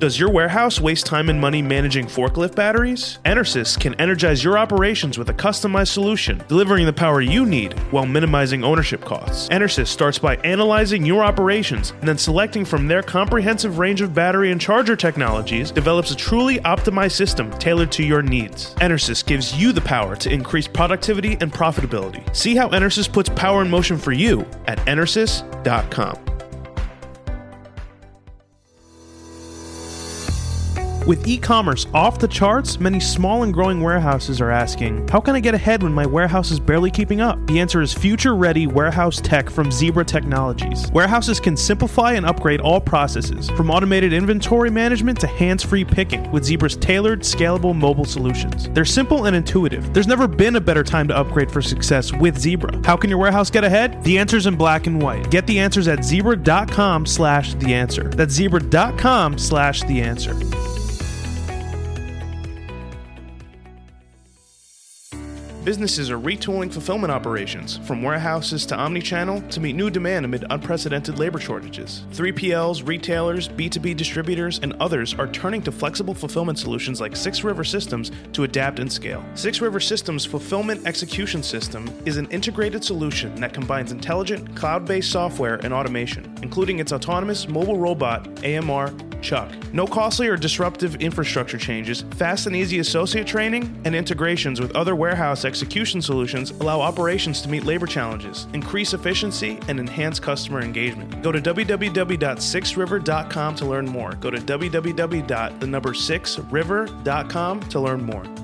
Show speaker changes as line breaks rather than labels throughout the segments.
Does your warehouse waste time and money managing forklift batteries? Enersys can energize your operations with a customized solution, delivering the power you need while minimizing ownership costs. Enersys starts by analyzing your operations and then selecting from their comprehensive range of battery and charger technologies, develops a truly optimized system tailored to your needs. Enersys gives you the power to increase productivity and profitability. See how Enersys puts power in motion for you at enersys.com. With e commerce off the charts, many small and growing warehouses are asking, How can I get ahead when my warehouse is barely keeping up? The answer is future ready warehouse tech from Zebra Technologies. Warehouses can simplify and upgrade all processes, from automated inventory management to hands free picking, with Zebra's tailored, scalable mobile solutions. They're simple and intuitive. There's never been a better time to upgrade for success with Zebra. How can your warehouse get ahead? The answer's in black and white. Get the answers at zebra.com slash the answer. That's zebra.com slash the answer. Businesses are retooling fulfillment operations, from warehouses to omnichannel, to meet new demand amid unprecedented labor shortages. 3PLs, retailers, B2B distributors, and others are turning to flexible fulfillment solutions like Six River Systems to adapt and scale. Six River Systems Fulfillment Execution System is an integrated solution that combines intelligent, cloud based software and automation, including its autonomous mobile robot, AMR, Chuck. No costly or disruptive infrastructure changes, fast and easy associate training, and integrations with other warehouse execution solutions allow operations to meet labor challenges, increase efficiency, and enhance customer engagement. Go to www.sixriver.com to learn more. Go to www.the6river.com to learn more.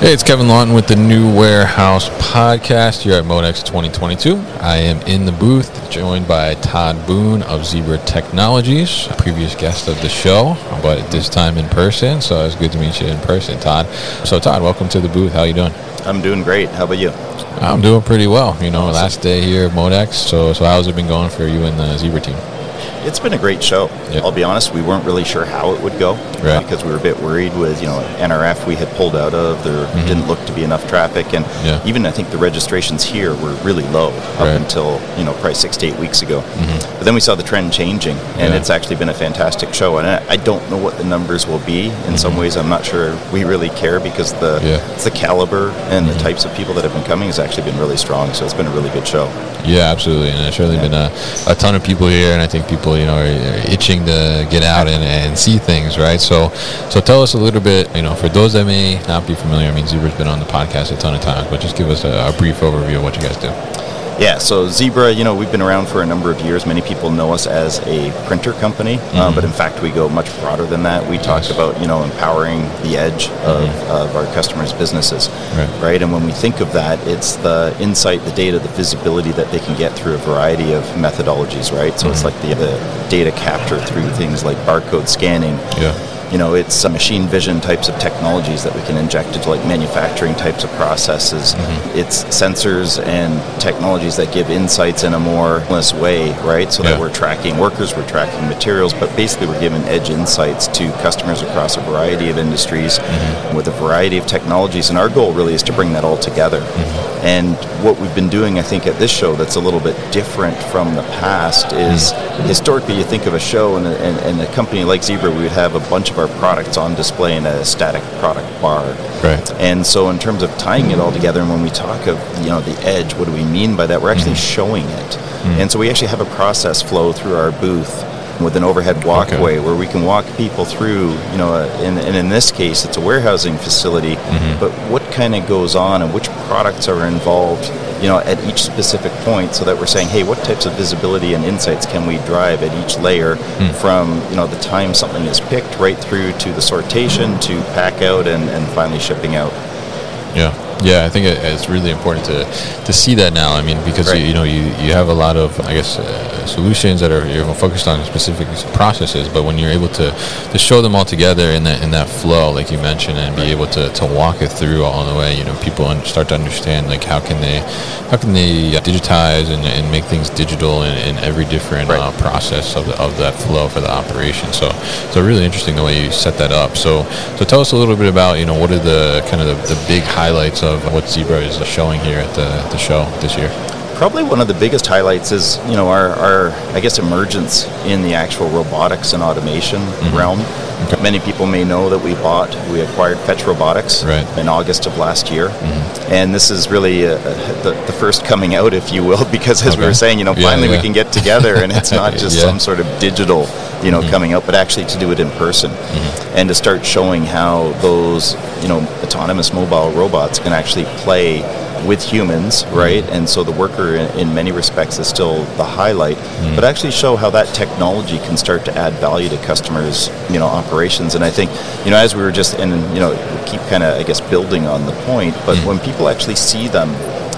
Hey, it's Kevin Lawton with the New Warehouse Podcast here at Modex 2022. I am in the booth, joined by Todd Boone of Zebra Technologies, a previous guest of the show, but this time in person. So it's good to meet you in person, Todd. So, Todd, welcome to the booth. How you doing?
I'm doing great. How about you?
I'm doing pretty well. You know, last day here at Modex. So, so how's it been going for you and the Zebra team?
It's been a great show.
Yep.
I'll be honest, we weren't really sure how it would go
Right.
because we were a bit worried with, you know, NRF we had pulled out of. There didn't look to be enough traffic. And
Mm-hmm. Yeah.
even I think the registrations here were really low up
Right.
until, you know, probably six to eight weeks ago. But then we saw the trend changing and
Yeah.
it's actually been a fantastic show. And I, I don't know what the numbers will be. In some ways, I'm not sure we really care because the,
Mm-hmm. Yeah.
the caliber and the types of people that have been coming has actually been really strong. So it's been a really good show.
Yeah, absolutely, and there's certainly been a, a ton of people here, and I think people, you know, itching to get out and, and see things, right? So, so tell us a little bit, you know, for those that may not be familiar. I mean, Zebra's been on the podcast a ton of times, but just give us a, a brief overview of what you guys do.
Yeah, so Zebra, you know, we've been around for a number of years. Many people know us as a printer company, uh, mm-hmm. but in fact, we go much broader than that. We talk
Yes.
about, you know, empowering the edge of, mm-hmm. of our customers' businesses,
Right.
And when we think of that, it's the insight, the data, the visibility that they can get through a variety of methodologies, right? So it's mm-hmm. like the, the data capture through things like barcode scanning,
Yeah.
You know, it's machine vision types of technologies that we can inject into like manufacturing types of processes. Mm-hmm. It's sensors and technologies that give insights in a more less way, right? So
Yeah.
that we're tracking workers, we're tracking materials, but basically we're giving edge insights to customers across a variety of industries mm-hmm. with a variety of technologies. And our goal really is to bring that all together. Mm-hmm. And what we've been doing, I think, at this show that's a little bit different from the past is historically you think of a show and a, and, and a company like Zebra, we would have a bunch of our products on display in a static product bar.
Right.
And so, in terms of tying it all together, and when we talk of you know the edge, what do we mean by that? We're actually mm-hmm. showing it. Mm-hmm. And so, we actually have a process flow through our booth with an overhead walkway where we can walk people through. You know, uh, and, and in this case, it's a warehousing facility. But what kind of goes on, and which products are involved? You know, at each specific point, so that we're saying, hey, what types of visibility and insights can we drive at each layer, from you know the time something is picked right through to the sortation to pack out and, and finally shipping out.
Yeah, yeah. I think it, it's really important to to see that now. I mean, because
Right.
you, you know you, you have a lot of I guess uh, solutions that are you know, focused on specific processes, but when you're able to to show them all together in that in that flow, like you mentioned, and be able to, to walk it through all the way, you know, people start to understand like how can they how can they uh, digitize and, and make things digital in, in every different
Right.
uh, process of, the, of that flow for the operation. So, so really interesting the way you set that up. So, so tell us a little bit about you know what are the kind of the, the big highlights of what Zebra is showing here at the, the show this year.
Probably one of the biggest highlights is, you know, our, our I guess, emergence in the actual robotics and automation realm. Many people may know that we bought, we acquired Fetch Robotics
Right.
in August of last year. And this is really uh, the, the first coming out, if you will, because as we were saying, you know,
Yeah,
finally
yeah.
we can get together and it's not just
Yeah.
some sort of digital, you know, mm-hmm. coming out, but actually to do it in person. Mm-hmm. And to start showing how those, you know, autonomous mobile robots can actually play with humans, mm-hmm. right? And so the worker, in, in many respects, is still the highlight, but actually show how that technology can start to add value to customers, you know, operations. And I think, you know, as we were just, and you know, keep kind of, I guess, building on the point, but when people actually see them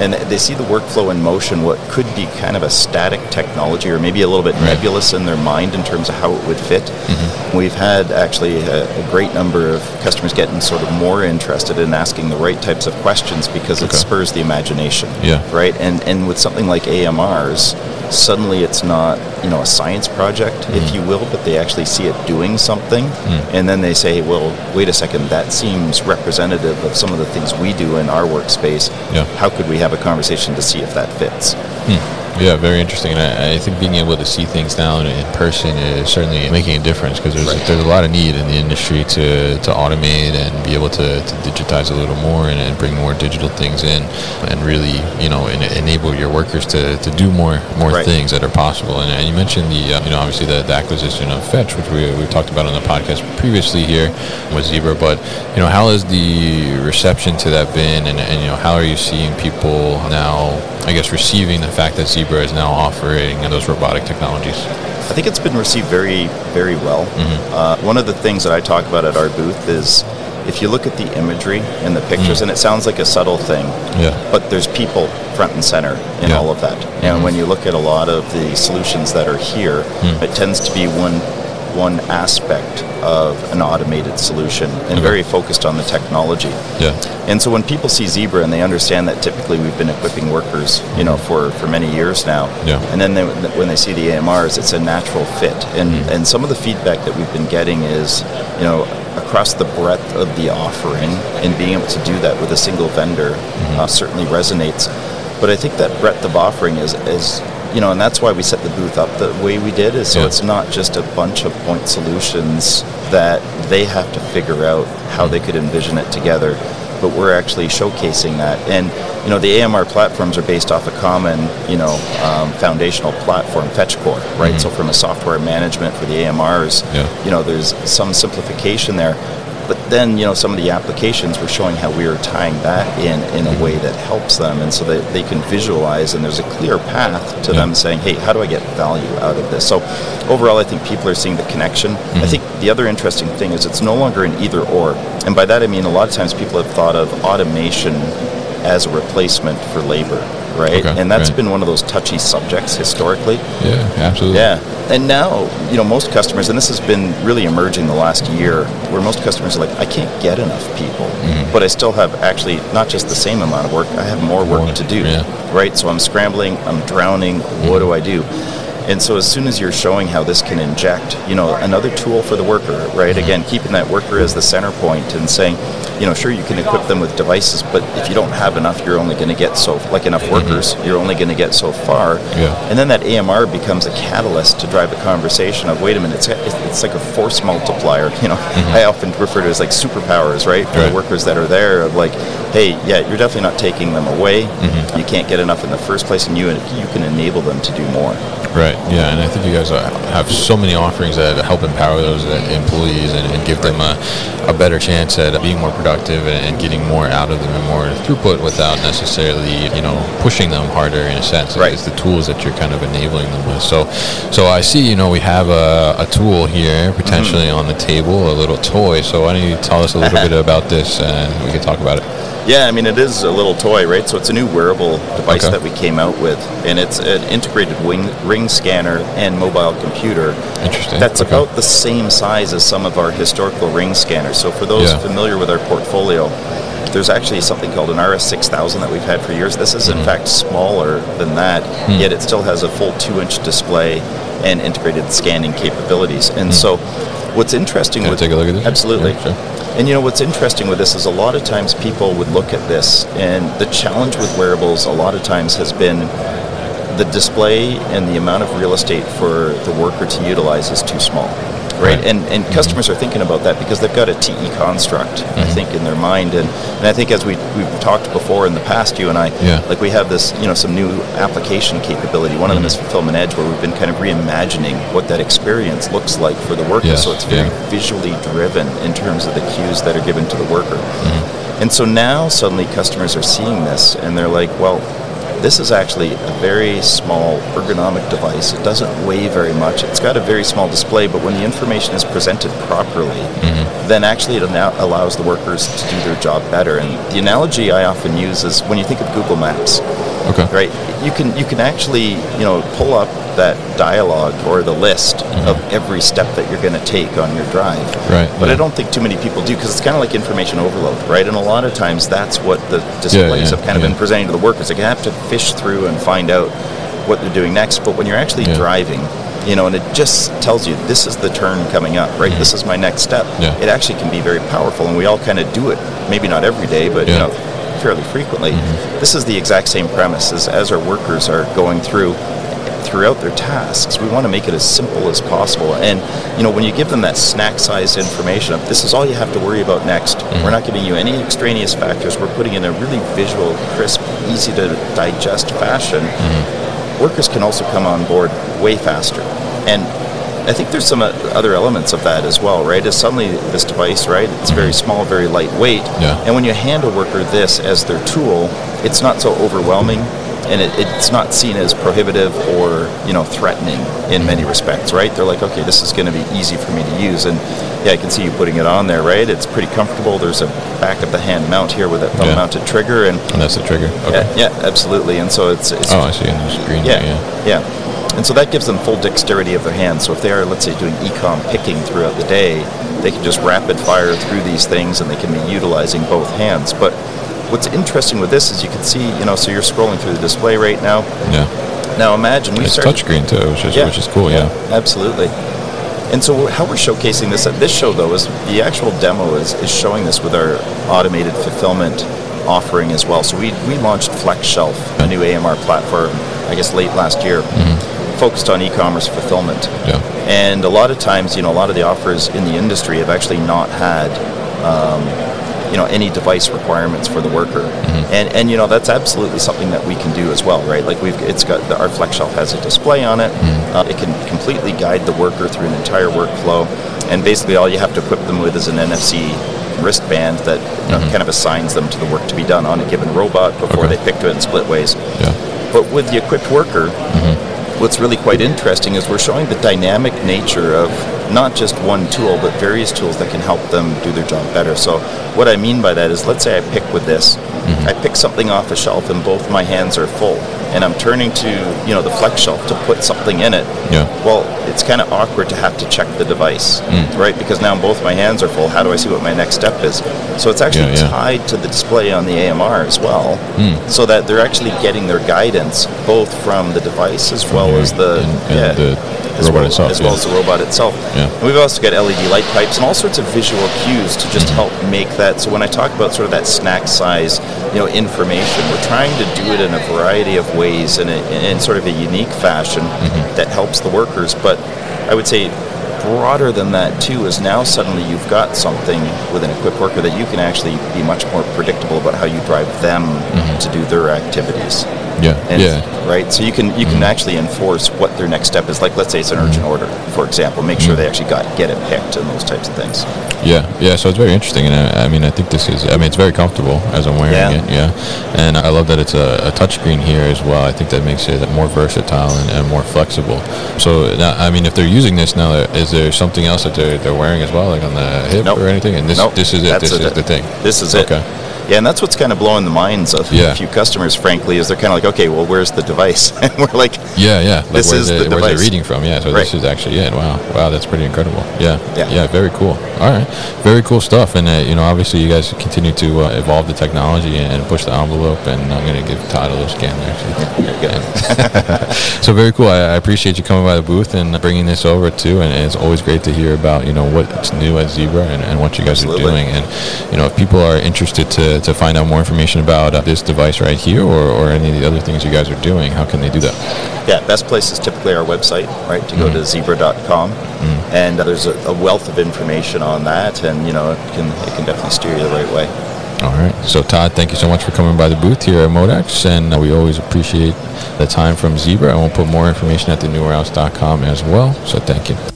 and they see the workflow in motion, what could be kind of a static technology or maybe a little bit nebulous in their mind in terms of how it would fit. Mm-hmm. We've had actually a, a great number of customers getting sort of more interested in asking the right types of questions because it spurs the imagination.
Yeah.
Right. And and with something like AMRs, suddenly it's not you know a science project, if mm. you will, but they actually see it doing something, mm. and then they say, well, wait a second, that seems representative of some of the things we do in our workspace.
Yeah.
How could we have a conversation to see if that fits? Hmm.
Yeah, very interesting. And I, I think being able to see things now in, in person is certainly making a difference because there's, there's a lot of need in the industry to, to automate and be able to, to digitize a little more and, and bring more digital things in and really, you know, en- enable your workers to, to do more more
Right.
things that are possible. And, and you mentioned the, uh, you know, obviously the, the acquisition of Fetch, which we, we talked about on the podcast previously here with Zebra. But, you know, how has the reception to that been? And, and you know, how are you seeing people now, I guess, receiving the fact that Zebra is now offering those robotic technologies?
I think it's been received very, very well. Mm-hmm. Uh, one of the things that I talk about at our booth is if you look at the imagery and the pictures, mm. and it sounds like a subtle thing,
Yeah.
but there's people front and center in
Yeah.
all of that. And when you look at a lot of the solutions that are here, mm. it tends to be one one aspect of an automated solution and
Okay.
very focused on the technology.
Yeah.
And so when people see Zebra and they understand that typically we've been equipping workers, you know, for, for many years now,
Yeah.
and then they, when they see the AMRs, it's a natural fit. And and some of the feedback that we've been getting is, you know, across the breadth of the offering and being able to do that with a single vendor uh, certainly resonates. But I think that breadth of offering is is you know, and that's why we set the booth up the way we did. Is so
Yeah.
it's not just a bunch of point solutions that they have to figure out how they could envision it together but we're actually showcasing that. And you know, the AMR platforms are based off a common, you know, um, foundational platform, FetchCore, right? So from a software management for the AMRs,
Yeah.
you know, there's some simplification there. But then, you know, some of the applications were showing how we are tying that in in a mm-hmm. way that helps them, and so that they can visualize, and there's a clear path to
Yeah.
them saying, "Hey, how do I get value out of this?" So, overall, I think people are seeing the connection. I mm-hmm. think the other interesting thing is it's no longer an either or, and by that I mean a lot of times people have thought of automation as a replacement for labor, right?
Okay,
and that's
right.
been one of those touchy subjects historically.
Yeah, absolutely.
Yeah. And now, you know, most customers, and this has been really emerging the last year, where most customers are like, I can't get enough people,
Mm-hmm.
but I still have actually not just the same amount of work, I have more work
More,
to do.
yeah.
Right? So I'm scrambling, I'm drowning, what do I do? And so as soon as you're showing how this can inject, you know, another tool for the worker, right? Again, keeping that worker as the center point and saying, you know, sure you can equip them with devices, but if you don't have enough, you're only going to get so like enough mm-hmm. workers, you're only going to get so far.
Yeah.
And then that AMR becomes a catalyst to drive a conversation of, wait a minute, it's, it's like a force multiplier. You know, mm-hmm. I often refer to it as like superpowers, right? For
Right.
the workers that are there of like, hey, yeah, you're definitely not taking them away. Mm-hmm. You can't get enough in the first place, and you you can enable them to do more.
Right. Yeah, and I think you guys have so many offerings that help empower those employees and, and give them a, a better chance at being more productive and, getting more out of them and more throughput without necessarily, you know, pushing them harder in a sense.
Right.
It's the tools that you're kind of enabling them with. So, so I see, you know, we have a, a tool here potentially mm-hmm. on the table, a little toy. So why don't you tell us a little bit about this and we can talk about it.
Yeah, I mean, it is a little toy, right? So it's a new wearable device
Okay.
that we came out with, and it's an integrated wing, ring scanner and mobile computer.
Interesting.
That's
Okay.
about the same size as some of our historical ring scanners. So for those
Yeah.
familiar with our portfolio, there's actually something called an RS6000 that we've had for years. This is in
Mm-hmm.
fact smaller than that, yet it still has a full two-inch display and integrated scanning capabilities. And so, what's interesting
Can I
with
take a look at this?
absolutely.
Yeah, sure.
And you know what's interesting with this is a lot of times people would look at this, and the challenge with wearables a lot of times has been the display and the amount of real estate for the worker to utilize is too small. Right, and and mm-hmm. customers are thinking about that because they've got a TC construct, I mm-hmm. think, in their mind, and, and I think as we we've talked before in the past, you and I,
Yeah.
like we have this, you know, some new application capability. One of them is mm-hmm. Fulfillment Edge, where we've been kind of reimagining what that experience looks like for the worker.
Yes,
So it's very
yeah.
visually driven in terms of the cues that are given to the worker.
Mm-hmm.
And so now suddenly customers are seeing this and they're like, well, this is actually a very small ergonomic device. It doesn't weigh very much. It's got a very small display, but when the information is presented properly,
Mm-hmm.
Then actually it allows the workers to do their job better. And the analogy I often use is when you think of Google Maps,
Okay.
right? You can you can actually you know pull up that dialogue or the list of every step that you're going to take on your drive.
Mm-hmm. Right,
But
yeah.
I don't think too many people do because it's kind of like information overload, right? And a lot of times that's what the displays
yeah,
have kind of been presenting to the workers. They have to fish through and find out what they're doing next. But when you're actually
Yeah.
driving, you know, and it just tells you this is the turn coming up, right? Mm-hmm. This is my next step.
Mm-hmm. Yeah.
It actually can be very powerful, and we all kind of do it. Maybe not every day, but you know, fairly frequently. Mm-hmm. This is the exact same premise as, as our workers are going through throughout their tasks. We want to make it as simple as possible. And you know, when you give them that snack-sized information of this is all you have to worry about next. Mm-hmm. We're not giving you any extraneous factors. We're putting in a really visual, crisp, easy to digest fashion. Workers can also come on board way faster. And I think there's some uh, other elements of that as well, right? Is suddenly this device, right? It's very small, very lightweight.
Yeah.
And when you hand a worker this as their tool, it's not so overwhelming, and it, it's not seen as prohibitive or you know threatening in many respects, right? They're like, okay, this is going to be easy for me to use, and yeah, I can see you putting it on there, right? It's pretty comfortable. There's a back of the hand mount here with a
Yeah.
thumb-mounted trigger, and
And that's the trigger. Okay.
yeah, yeah, absolutely. And so it's, it's
Oh, I see. And there's green.
yeah,
yeah.
yeah. And so that gives them full dexterity of their hands. So if they are, let's say, doing ecom picking throughout the day, they can just rapid fire through these things and they can be utilizing both hands. But what's interesting with this is you can see, you know, so you're scrolling through the display right now.
Yeah.
Now imagine we
It's touchscreen too, which is which is cool. Yeah.
absolutely. And so how we're showcasing this at this show, though, is the actual demo is, is showing this with our automated fulfillment offering as well. So we, we launched Flex Shelf, a new AMR platform, I guess late last year, focused on e-commerce fulfillment.
Mm-hmm. Yeah.
And a lot of times, you know, a lot of the offers in the industry have actually not had, um, you know, any device requirements for the worker.
Mm-hmm.
And and you know that's absolutely something that we can do as well, right? Like we've it's got the, our Flex Shelf has a display on it.
Mm-hmm.
Uh, it can completely guide the worker through an entire workflow, and basically all you have to equip them with is an NFC wristband that you know, kind of assigns them to the work to be done on a given robot before
Mm-hmm. Okay.
they pick to it and split ways.
Yeah.
But with the equipped worker, what's really quite interesting is we're showing the dynamic nature of not just one tool, but various tools that can help them do their job better. So, what I mean by that is, let's say I pick with this, mm-hmm. I pick something off a shelf, and both my hands are full, and I'm turning to you know the flex shelf to put something in it.
Yeah.
Well, it's kind of awkward to have to check the device,
Mm.
right? Because now both my hands are full. How do I see what my next step is? So it's actually
Yeah, yeah.
tied to the display on the AMR as well,
Mm.
so that they're actually getting their guidance both from the device as well as the
and- and
yeah,
the
as
robot
well,
itself,
as well
yeah.
as the robot itself.
Yeah.
And we've also got LED light pipes and all sorts of visual cues to just mm-hmm. help make that. So when I talk about sort of that snack size, you know, information, we're trying to do it in a variety of ways and in, in sort of a unique fashion mm-hmm. that helps the workers. But I would say broader than that too is now suddenly you've got something with an equipped worker that you can actually be much more predictable about how you drive them mm-hmm. to do their activities.
Yeah.
And,
yeah.
Right. So you can you can mm-hmm. actually enforce what their next step is. Like let's say it's an urgent mm-hmm. order, for example. Make sure mm-hmm. they actually got get it picked and those types of things.
Yeah, yeah. So it's very interesting, and I, I mean, I think this is. I mean, it's very comfortable as I'm wearing
Yeah.
it. Yeah, and I love that it's a, a touchscreen here as well. I think that makes it more versatile and, and more flexible. So, now, I mean, if they're using this now, is there something else that they're, they're wearing as well, like on the hip
Nope.
or anything? And this
Nope,
this is it.
that's
This
it.
is the thing.
This is it.
Okay.
Yeah, and that's what's kind of blowing the minds of
Yeah.
a few customers, frankly, is they're kind of like, okay, well, where's the device? and we're like,
Yeah, yeah. Like
This
where's
is
it,
the
where's it
device.
reading from? Yeah, so
Right.
this is actually it. Wow, wow, that's pretty incredible. Yeah,
Yeah.
yeah, very cool. All right, very cool stuff. And uh, you know, obviously, you guys continue to uh, evolve the technology and push the envelope. And I'm gonna give Todd a little scan there.
You.
So very cool. I, I appreciate you coming by the booth and bringing this over too. And it's always great to hear about you know what's new at Zebra and, and what you guys
Absolutely.
are doing. And you know, if people are interested to, to find out more information about uh, this device right here or, or any of the other things you guys are doing, how can they do that?
Yeah, best place is typically our website, right? To go to zebra.com, and uh, there's a, a wealth of information on that, and you know, it can it can definitely steer you the right way.
All right. So, Todd, thank you so much for coming by the booth here at Modex, and uh, we always appreciate the time from Zebra, and we'll put more information at thenewwarehouse.com as well. So, thank you.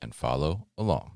and follow along.